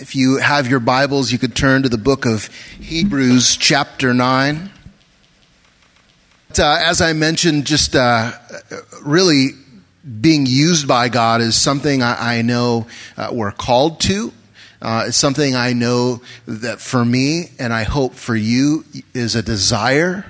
If you have your Bibles, you could turn to the book of Hebrews, chapter 9. Uh, as I mentioned, just uh, really being used by God is something I, I know uh, we're called to. Uh, it's something I know that for me, and I hope for you, is a desire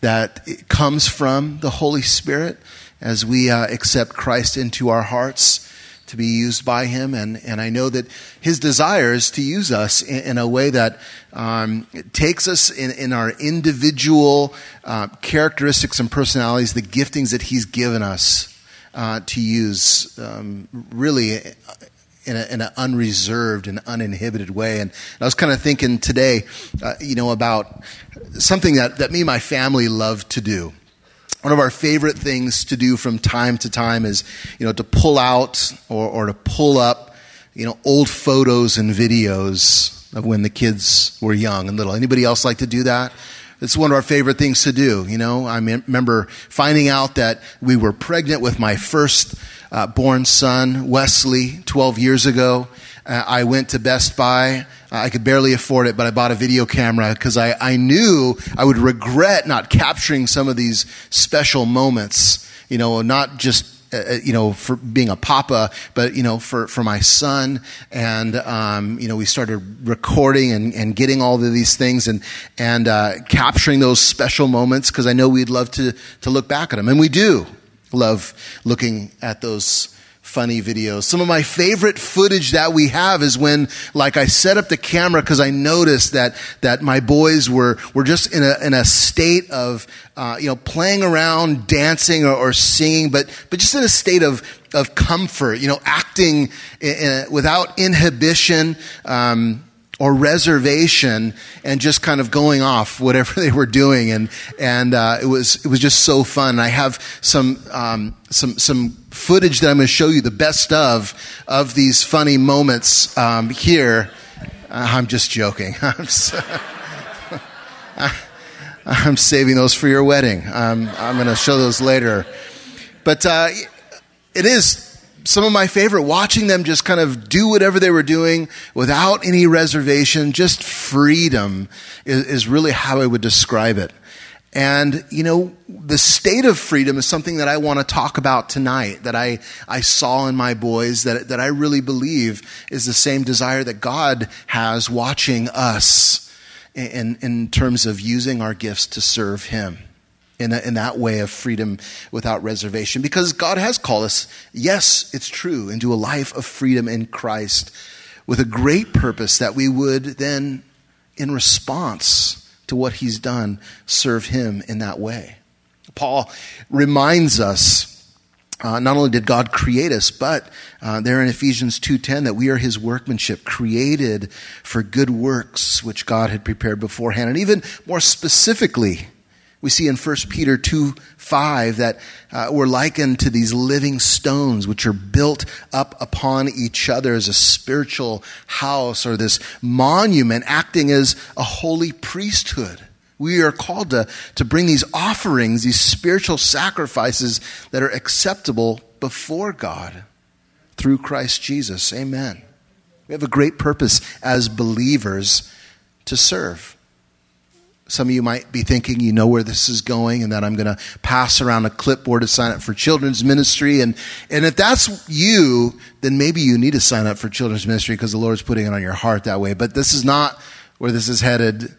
that comes from the Holy Spirit as we uh, accept Christ into our hearts to be used by him. And, and I know that his desire is to use us in, in a way that um, takes us in, in our individual uh, characteristics and personalities, the giftings that he's given us uh, to use um, really in, in, an unreserved and uninhibited way. And I was kind of thinking today, uh, you know, about something that, that me and my family love to do one of our favorite things to do from time to time is, you know, to pull out or, or to pull up, you know, old photos and videos of when the kids were young and little. Anybody else like to do that? It's one of our favorite things to do. You know, I remember finding out that we were pregnant with my first uh, born son, Wesley, 12 years ago. Uh, I went to Best Buy. I could barely afford it, but I bought a video camera because I, I knew I would regret not capturing some of these special moments. You know, not just uh, uh, you know, for being a papa, but, you know, for, for my son. And, um, you know, we started recording and, and getting all of these things and, and, uh, capturing those special moments because I know we'd love to, to look back at them. And we do love looking at those funny videos. Some of my favorite footage that we have is when, like, I set up the camera because I noticed that, that my boys were, were just in a, in a state of, uh, you know, playing around, dancing or, or, singing, but, but just in a state of, of comfort, you know, acting in, in, without inhibition, um, or reservation and just kind of going off whatever they were doing. And and uh, it was it was just so fun. I have some um, some some footage that i'm going to show you the best of of these funny moments um, here. Uh, i'm just joking. I'm, so, I'm saving those for your wedding. Um, i'm going to show those later. But uh, it is some of my favorite, watching them just kind of do whatever they were doing without any reservation, just freedom is, is really how I would describe it. And, you know, the state of freedom is something that I want to talk about tonight, that I, I saw in my boys, that, that I really believe is the same desire that God has watching us in, in terms of using our gifts to serve Him in, a, in that way of freedom without reservation because God has called us, yes, it's true, into a life of freedom in Christ with a great purpose that we would then, in response to what He's done, serve Him in that way. Paul reminds us. Uh, not only did God create us, but uh, there in Ephesians 2:10 that we are His workmanship, created for good works which God had prepared beforehand, and even more specifically, we see in 1 Peter 2 5 that uh, we're likened to these living stones which are built up upon each other as a spiritual house or this monument acting as a holy priesthood. We are called to, to bring these offerings, these spiritual sacrifices that are acceptable before God through Christ Jesus. Amen. We have a great purpose as believers to serve. Some of you might be thinking you know where this is going and that I'm going to pass around a clipboard to sign up for children's ministry. And, and if that's you, then maybe you need to sign up for children's ministry because the Lord's putting it on your heart that way. But this is not where this is headed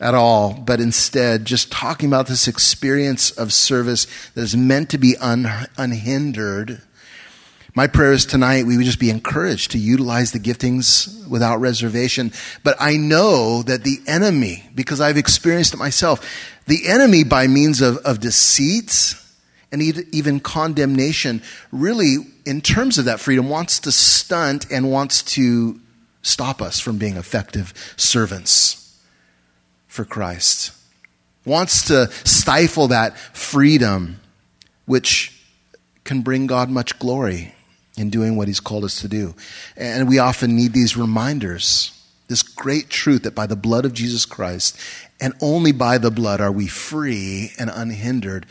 at all, but instead just talking about this experience of service that is meant to be un, unhindered my prayer is tonight we would just be encouraged to utilize the giftings without reservation. But I know that the enemy, because I've experienced it myself, the enemy by means of, of deceit and even condemnation really, in terms of that freedom, wants to stunt and wants to stop us from being effective servants for Christ. Wants to stifle that freedom which can bring God much glory in doing what He's called us to do. And we often need these reminders this great truth that by the blood of Jesus Christ, and only by the blood, are we free and unhindered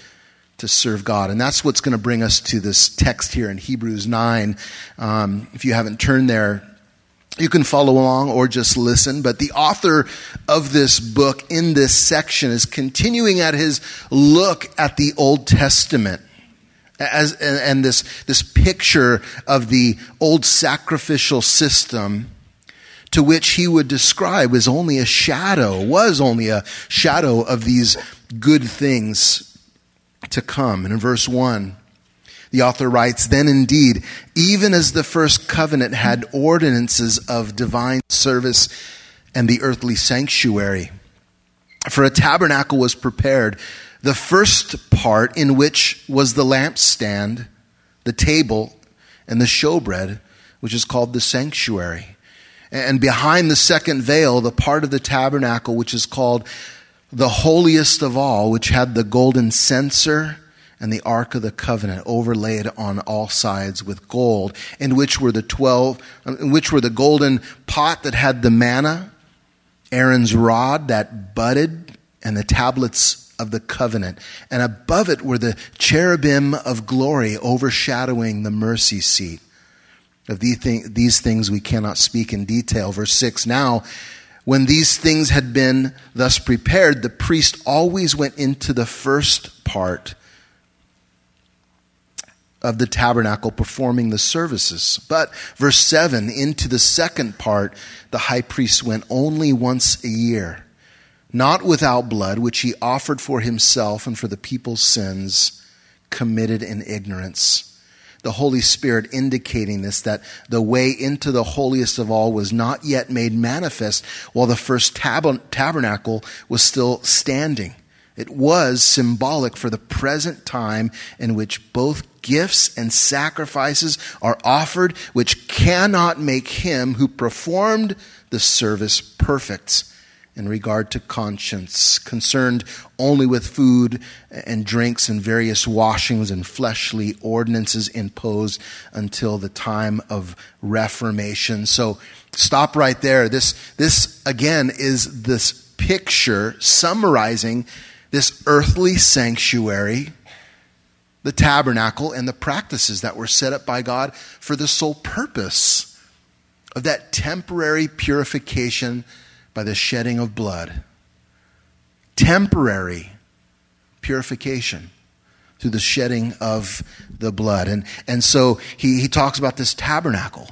to serve God. And that's what's going to bring us to this text here in Hebrews 9. Um, if you haven't turned there, You can follow along or just listen, but the author of this book in this section is continuing at his look at the Old Testament as, and, this, this picture of the old sacrificial system to which he would describe as only a shadow, was only a shadow of these good things to come. And in verse 1, the author writes, Then indeed, even as the first covenant had ordinances of divine service and the earthly sanctuary, for a tabernacle was prepared, the first part in which was the lampstand, the table, and the showbread, which is called the sanctuary. And behind the second veil, the part of the tabernacle which is called the holiest of all, which had the golden censer and the Ark of the Covenant overlaid on all sides with gold, in which were the twelve, in which were the golden pot that had the manna, Aaron's rod that budded, and the tablets of the covenant. And above it were the cherubim of glory overshadowing the mercy seat. Of these things we cannot speak in detail. Verse 6 Now, when these things had been thus prepared, the priest always went into the first part of the tabernacle performing the services. But, verse 7, into the second part, the high priest went only once a year, not without blood, which he offered for himself and for the people's sins committed in ignorance. The Holy Spirit indicating this, that the way into the holiest of all was not yet made manifest while the first tab- tabernacle was still standing. It was symbolic for the present time in which both gifts and sacrifices are offered, which cannot make him who performed the service perfect in regard to conscience, concerned only with food and drinks and various washings and fleshly ordinances imposed until the time of Reformation. So stop right there. This, this again is this picture summarizing this earthly sanctuary, the tabernacle, and the practices that were set up by God for the sole purpose of that temporary purification by the shedding of blood. Temporary purification through the shedding of the blood. And, and so he, he talks about this tabernacle,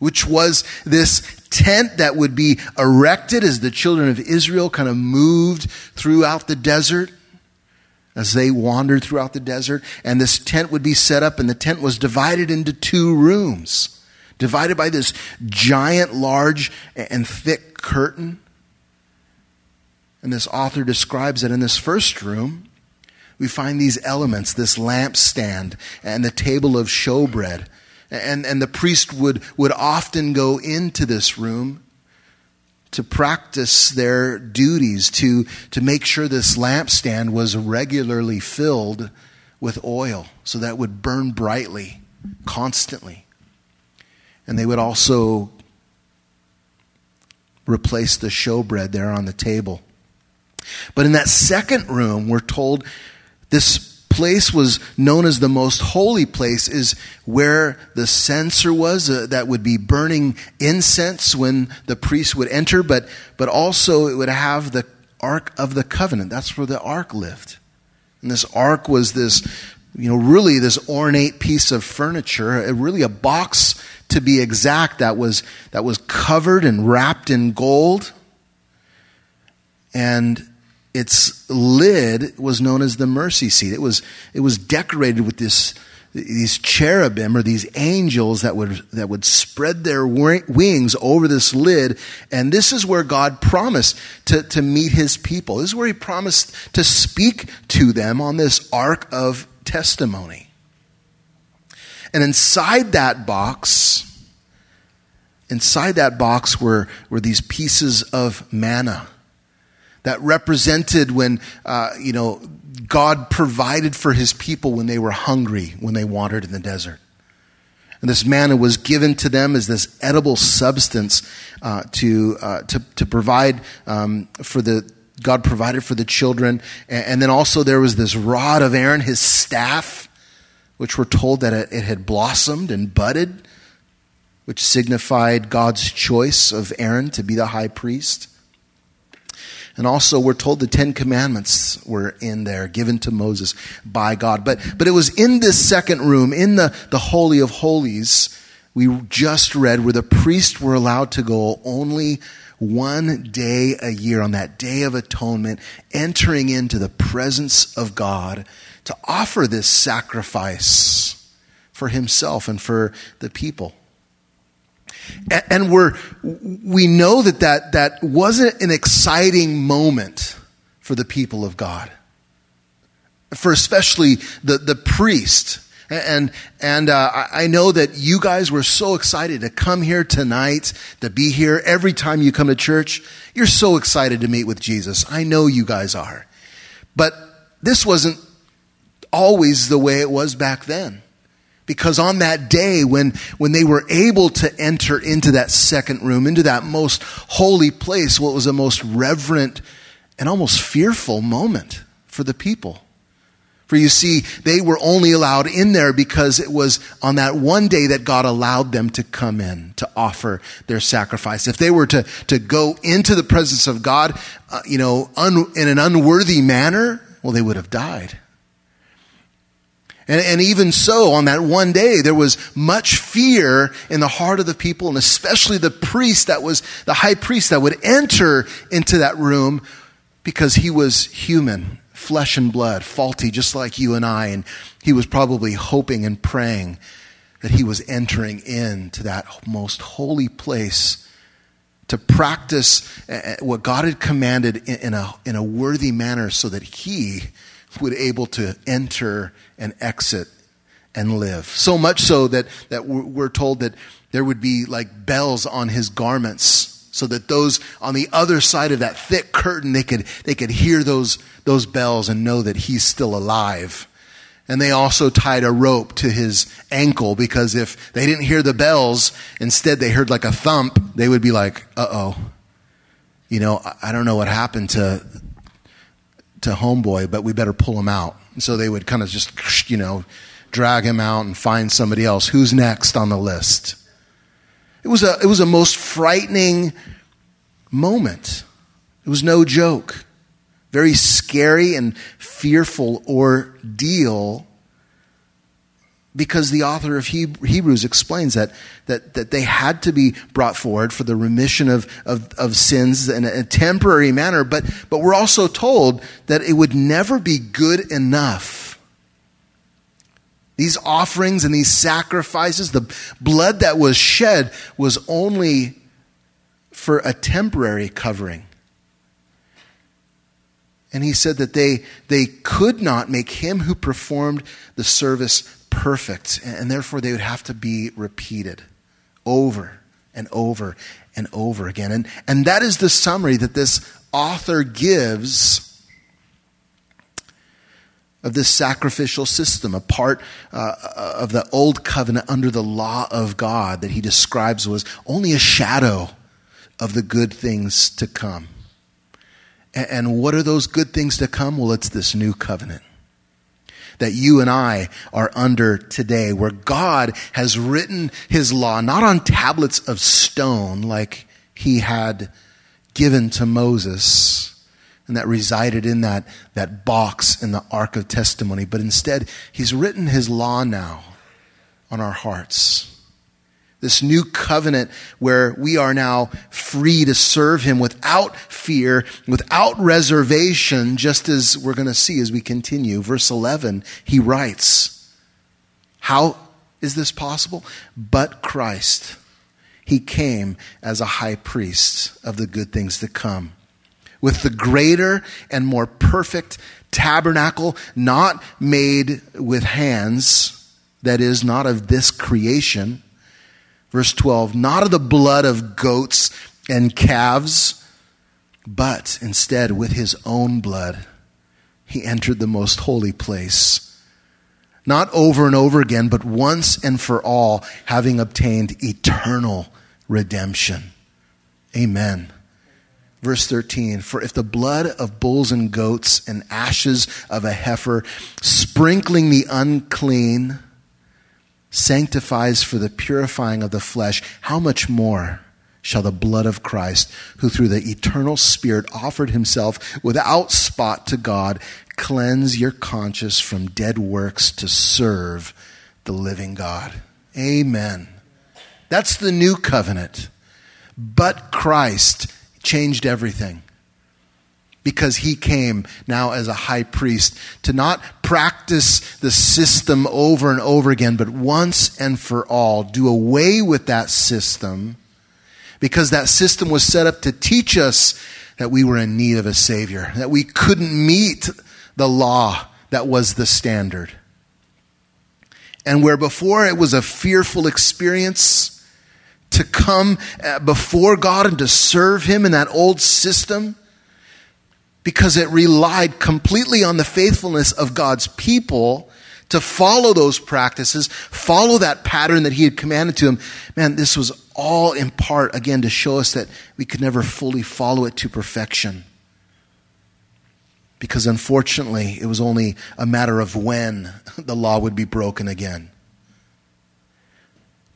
which was this tent that would be erected as the children of Israel kind of moved throughout the desert, as they wandered throughout the desert. And this tent would be set up, and the tent was divided into two rooms, divided by this giant, large, and thick curtain. And this author describes that in this first room, we find these elements this lampstand and the table of showbread and, and the priest would, would often go into this room to practice their duties, to, to make sure this lampstand was regularly filled with oil so that would burn brightly, constantly. And they would also replace the showbread there on the table. But in that second room, we're told this place was known as the most holy place is where the censer was uh, that would be burning incense when the priest would enter but but also it would have the ark of the covenant that's where the ark lived and this ark was this you know really this ornate piece of furniture really a box to be exact that was that was covered and wrapped in gold and its lid was known as the mercy seat. It was, it was decorated with this, these cherubim or these angels that would, that would spread their wings over this lid. And this is where God promised to, to meet his people. This is where he promised to speak to them on this ark of testimony. And inside that box, inside that box were, were these pieces of manna that represented when, uh, you know, God provided for his people when they were hungry, when they wandered in the desert. And this manna was given to them as this edible substance uh, to, uh, to, to provide um, for the, God provided for the children. And, then also there was this rod of Aaron, his staff, which we're told that it, it had blossomed and budded which signified God's choice of Aaron to be the high priest. And also, we're told the Ten Commandments were in there, given to Moses by God. But, but it was in this second room, in the, the Holy of Holies, we just read, where the priests were allowed to go only one day a year on that day of atonement, entering into the presence of God to offer this sacrifice for himself and for the people. And we're, we know that, that that wasn't an exciting moment for the people of God. For especially the, the priest. And, and uh, I know that you guys were so excited to come here tonight, to be here. Every time you come to church, you're so excited to meet with Jesus. I know you guys are. But this wasn't always the way it was back then. Because on that day, when, when they were able to enter into that second room, into that most holy place, what was a most reverent and almost fearful moment for the people. For you see, they were only allowed in there because it was on that one day that God allowed them to come in to offer their sacrifice. If they were to, to go into the presence of God, uh, you know, un, in an unworthy manner, well, they would have died. And, and even so, on that one day, there was much fear in the heart of the people, and especially the priest that was the high priest that would enter into that room because he was human, flesh and blood, faulty, just like you and I. And he was probably hoping and praying that he was entering into that most holy place to practice eh, eh, what God had commanded in a, in a worthy manner so that he would able to enter and exit and live. So much so that, that we're told that there would be like bells on his garments so that those on the other side of that thick curtain, they could, they could hear those, those bells and know that he's still alive. And they also tied a rope to his ankle because if they didn't hear the bells, instead they heard like a thump, they would be like, uh oh. You know, I don't know what happened to to homeboy, but we better pull him out. so they would kind of just, you know, drag him out and find somebody else. Who's next on the list? It was a, it was a most frightening moment. It was no joke. Very scary and fearful ordeal because the author of Hebrews explains that, that, that they had to be brought forward for the remission of, of, of sins in a, temporary manner, but, but we're also told that it would never be good enough. These offerings and these sacrifices, the blood that was shed, was only for a temporary covering. And he said that they, they could not make him who performed the service perfect, and therefore they would have to be repeated over and over and over again. And, and that is the summary that this author gives of this sacrificial system, a part uh, of the old covenant under the law of God that he describes was only a shadow of the good things to come. And, and what are those good things to come? Well, it's this new covenant that you and I are under today, where God has written his law not on tablets of stone like he had given to Moses and that resided in that, that box in the Ark of Testimony, but instead he's written his law now on our hearts this new covenant where we are now free to serve him without fear, without reservation, just as we're going to see as we continue. Verse 11, he writes, How is this possible? But Christ. He came as a high priest of the good things to come. With the greater and more perfect tabernacle, not made with hands, that is, not of this creation Verse 12, not of the blood of goats and calves, but instead with his own blood, he entered the most holy place. Not over and over again, but once and for all, having obtained eternal redemption. Amen. Verse 13, for if the blood of bulls and goats and ashes of a heifer, sprinkling the unclean, sanctifies for the purifying of the flesh, how much more shall the blood of Christ, who through the eternal Spirit offered himself without spot to God, cleanse your conscience from dead works to serve the living God? Amen. That's the new covenant. But Christ changed everything because he came now as a high priest to not practice the system over and over again, but once and for all do away with that system because that system was set up to teach us that we were in need of a Savior, that we couldn't meet the law that was the standard. And where before it was a fearful experience, to come uh, before God and to serve Him in that old system because it relied completely on the faithfulness of God's people to follow those practices, follow that pattern that He had commanded to them. Man, this was all in part, again, to show us that we could never fully follow it to perfection. Because unfortunately, it was only a matter of when the law would be broken again.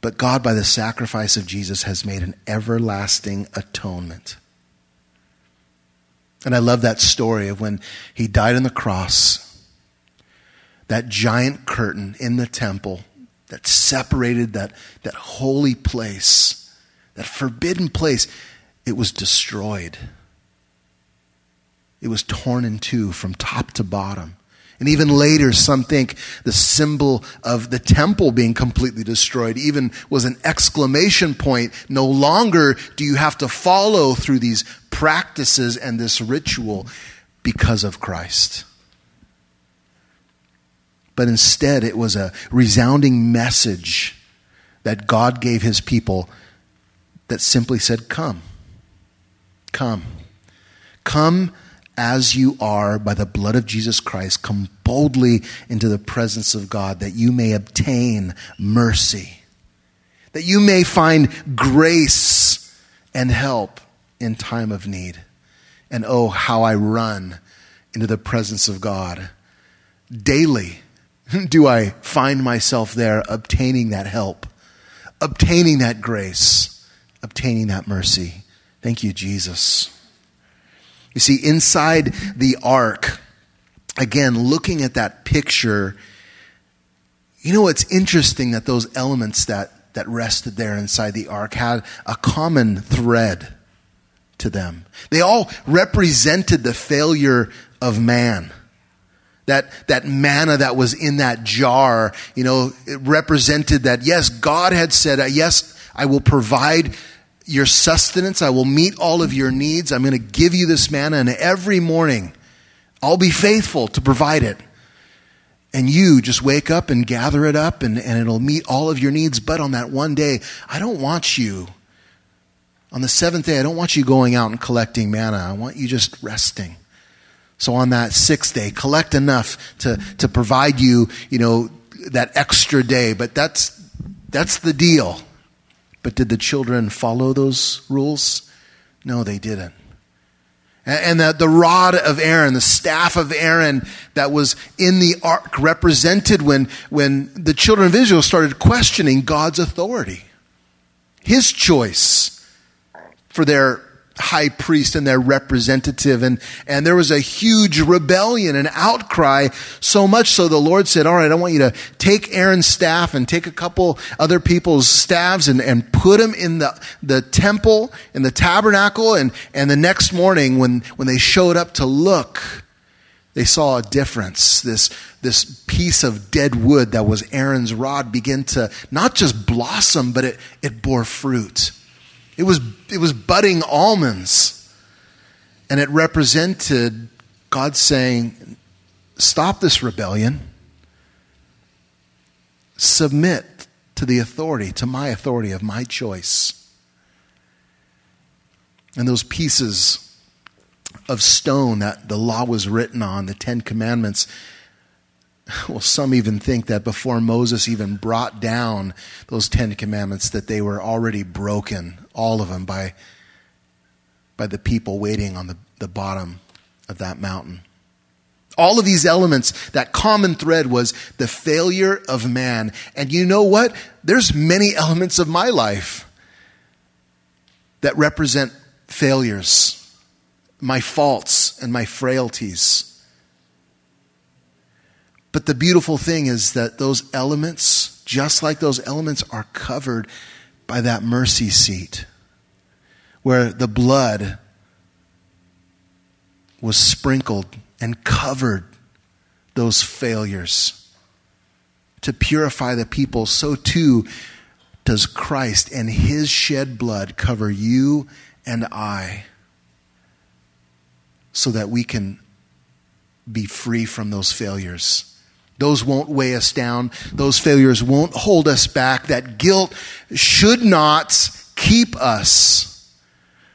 But God, by the sacrifice of Jesus, has made an everlasting atonement. And I love that story of when he died on the cross, that giant curtain in the temple that separated that, that holy place, that forbidden place, it was destroyed. It was torn in two from top to bottom. And even later, some think the symbol of the temple being completely destroyed even was an exclamation point. No longer do you have to follow through these practices and this ritual because of Christ. But instead, it was a resounding message that God gave his people that simply said, Come. Come. Come as you are by the blood of Jesus Christ, come boldly into the presence of God that you may obtain mercy, that you may find grace and help in time of need. And oh, how I run into the presence of God. Daily do I find myself there obtaining that help, obtaining that grace, obtaining that mercy. Thank you, Jesus. You see, inside the ark, again, looking at that picture, you know, it's interesting that those elements that, that rested there inside the ark had a common thread to them. They all represented the failure of man. That, that manna that was in that jar, you know, it represented that, yes, God had said, yes, I will provide your sustenance. I will meet all of your needs. I'm going to give you this manna, and every morning I'll be faithful to provide it. And you just wake up and gather it up, and, and it'll meet all of your needs. But on that one day, I don't want you, on the seventh day, I don't want you going out and collecting manna. I want you just resting. So on that sixth day, collect enough to, to provide you, you know, that extra day. But that's, that's the deal. But did the children follow those rules? No, they didn't. And the, the rod of Aaron, the staff of Aaron that was in the ark represented when, when the children of Israel started questioning God's authority, his choice for their high priest and their representative. And, and there was a huge rebellion and outcry, so much so the Lord said, All right, I want you to take Aaron's staff and take a couple other people's staves and, and put them in the, the temple, in the tabernacle. And, and the next morning, when, when they showed up to look, they saw a difference. This, this piece of dead wood that was Aaron's rod began to not just blossom, but it, it bore fruit. It was, it was budding almonds. And it represented God saying, Stop this rebellion. Submit to the authority, to my authority of my choice. And those pieces of stone that the law was written on, the Ten Commandments, well, some even think that before Moses even brought down those Ten Commandments, that they were already broken, all of them, by, by the people waiting on the, the bottom of that mountain. All of these elements, that common thread was the failure of man. And you know what? There's many elements of my life that represent failures, my faults and my frailties. But the beautiful thing is that those elements, just like those elements, are covered by that mercy seat where the blood was sprinkled and covered those failures to purify the people, so too does Christ and his shed blood cover you and I so that we can be free from those failures. Those won't weigh us down. Those failures won't hold us back. That guilt should not keep us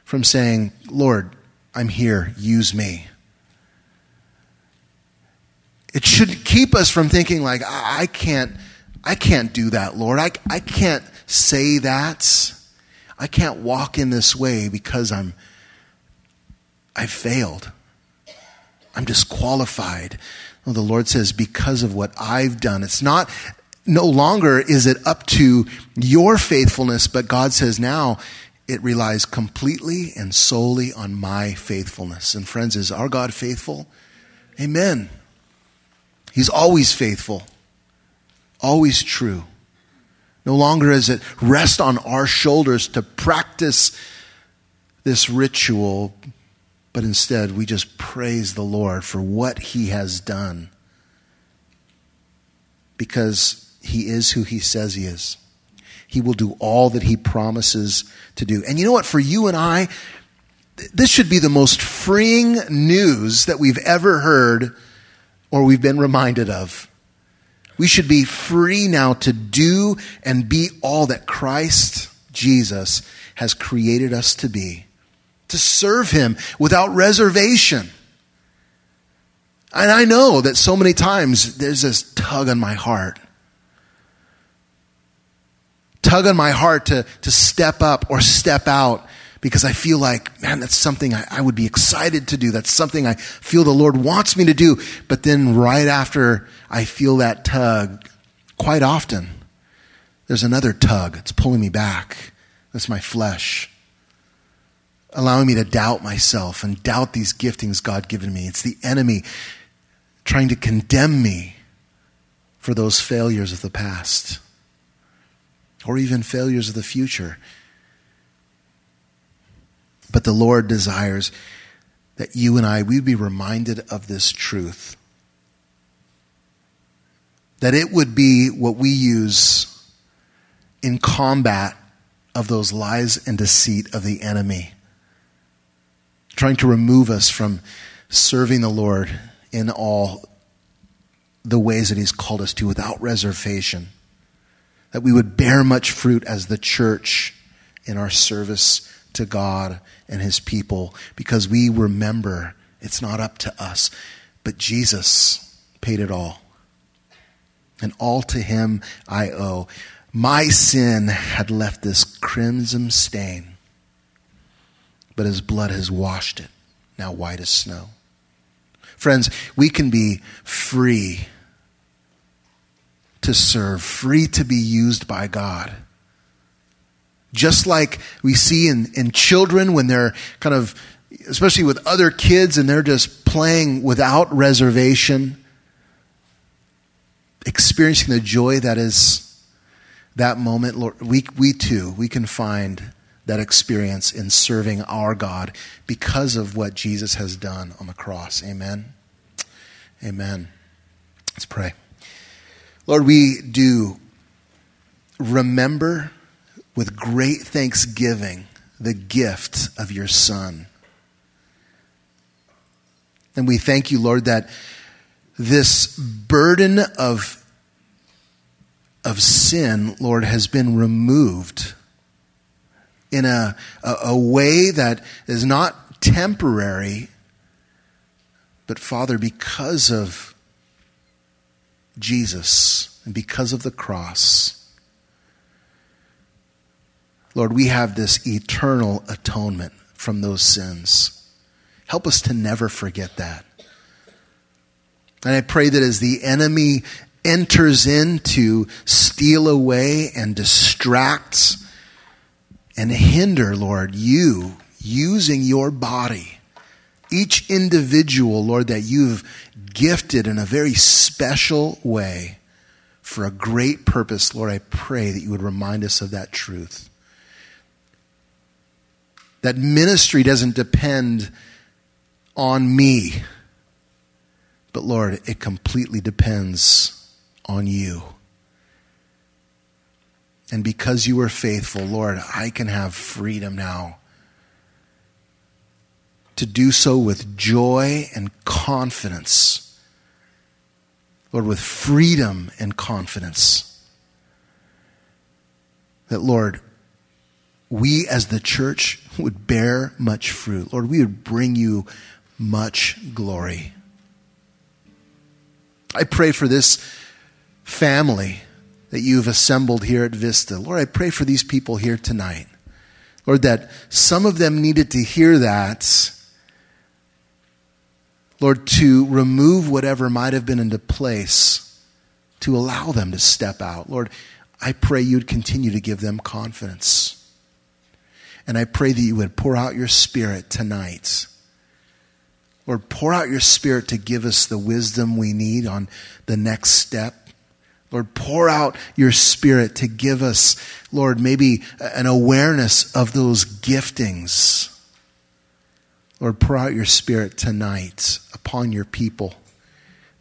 from saying, Lord, I'm here, use me. It should keep us from thinking like, I can't, I can't do that, Lord. I, I can't say that. I can't walk in this way because I'm, I failed. I'm disqualified. Well, the Lord says, because of what I've done. It's not, no longer is it up to your faithfulness, but God says now it relies completely and solely on my faithfulness. And friends, is our God faithful? Amen. He's always faithful, always true. No longer does it rest on our shoulders to practice this ritual, but instead we just praise the Lord for what He has done because He is who He says He is. He will do all that He promises to do. And you know what? For you and I, this should be the most freeing news that we've ever heard or we've been reminded of. We should be free now to do and be all that Christ Jesus has created us to be, to serve Him without reservation. And I know that so many times there's this tug on my heart. Tug on my heart to, to step up or step out because I feel like, man, that's something I, I, would be excited to do. That's something I feel the Lord wants me to do. But then right after I feel that tug, quite often, there's another tug. It's pulling me back. That's my flesh. Allowing me to doubt myself and doubt these giftings God given me. It's the enemy trying to condemn me for those failures of the past or even failures of the future. But the Lord desires that you and I, we be reminded of this truth. That it would be what we use in combat of those lies and deceit of the enemy, trying to remove us from serving the Lord in all the ways that He's called us to without reservation. That we would bear much fruit as the church in our service to God and his people because we remember it's not up to us, but Jesus paid it all. And all to him I owe. My sin had left this crimson stain, but his blood has washed it, now white as snow. Friends, we can be free to serve, free to be used by God just like we see in, in children when they're kind of, especially with other kids and they're just playing without reservation, experiencing the joy that is that moment, Lord, we, we too, we can find that experience in serving our God because of what Jesus has done on the cross. Amen. Amen. Let's pray. Lord, we do remember with great thanksgiving the gift of your Son. And we thank you, Lord, that this burden of, of sin, Lord, has been removed in a, a, a way that is not temporary, but Father, because of Jesus and because of the cross, Lord, we have this eternal atonement from those sins. Help us to never forget that. And I pray that as the enemy enters in to steal away and distracts and hinder, Lord, you using your body, each individual, Lord, that you've gifted in a very special way for a great purpose, Lord, I pray that you would remind us of that truth. That ministry doesn't depend on me, but Lord, it completely depends on you. And because you are faithful, Lord, I can have freedom now to do so with joy and confidence. Lord, with freedom and confidence. That, Lord, we as the church would bear much fruit. Lord, we would bring you much glory. I pray for this family that you've assembled here at Vista. Lord, I pray for these people here tonight. Lord, that some of them needed to hear that. Lord, to remove whatever might have been into place to allow them to step out. Lord, I pray you'd continue to give them confidence. And I pray that you would pour out your spirit tonight. Lord, pour out your spirit to give us the wisdom we need on the next step. Lord, pour out your spirit to give us, Lord, maybe an awareness of those giftings. Lord, pour out your spirit tonight upon your people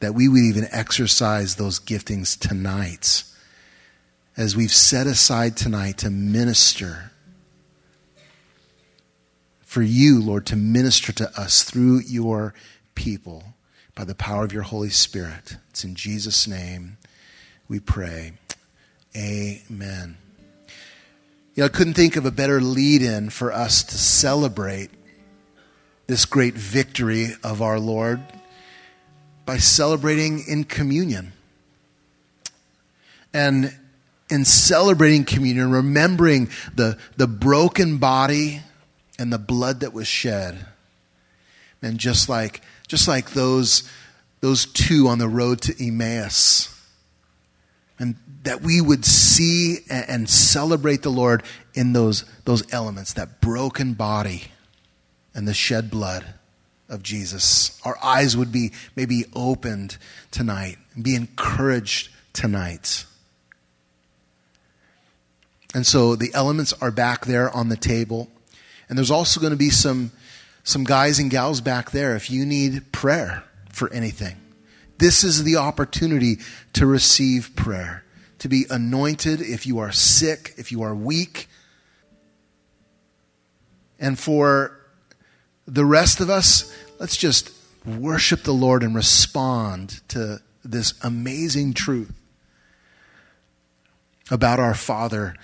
that we would even exercise those giftings tonight as we've set aside tonight to minister for you, Lord, to minister to us through your people by the power of your Holy Spirit. It's in Jesus' name we pray. Amen. You know, I couldn't think of a better lead in for us to celebrate this great victory of our Lord by celebrating in communion. And in celebrating communion, remembering the, the broken body and the blood that was shed. And just like, just like those, those two on the road to Emmaus, and that we would see and celebrate the Lord in those, those elements, that broken body and the shed blood of Jesus. Our eyes would be maybe opened tonight and be encouraged tonight. And so the elements are back there on the table. And there's also going to be some, some guys and gals back there if you need prayer for anything. This is the opportunity to receive prayer, to be anointed if you are sick, if you are weak. And for the rest of us, let's just worship the Lord and respond to this amazing truth about our Father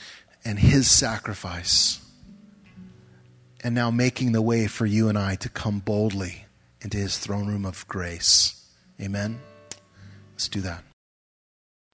and His sacrifice and now making the way for you and I to come boldly into his throne room of grace. Amen. Let's do that.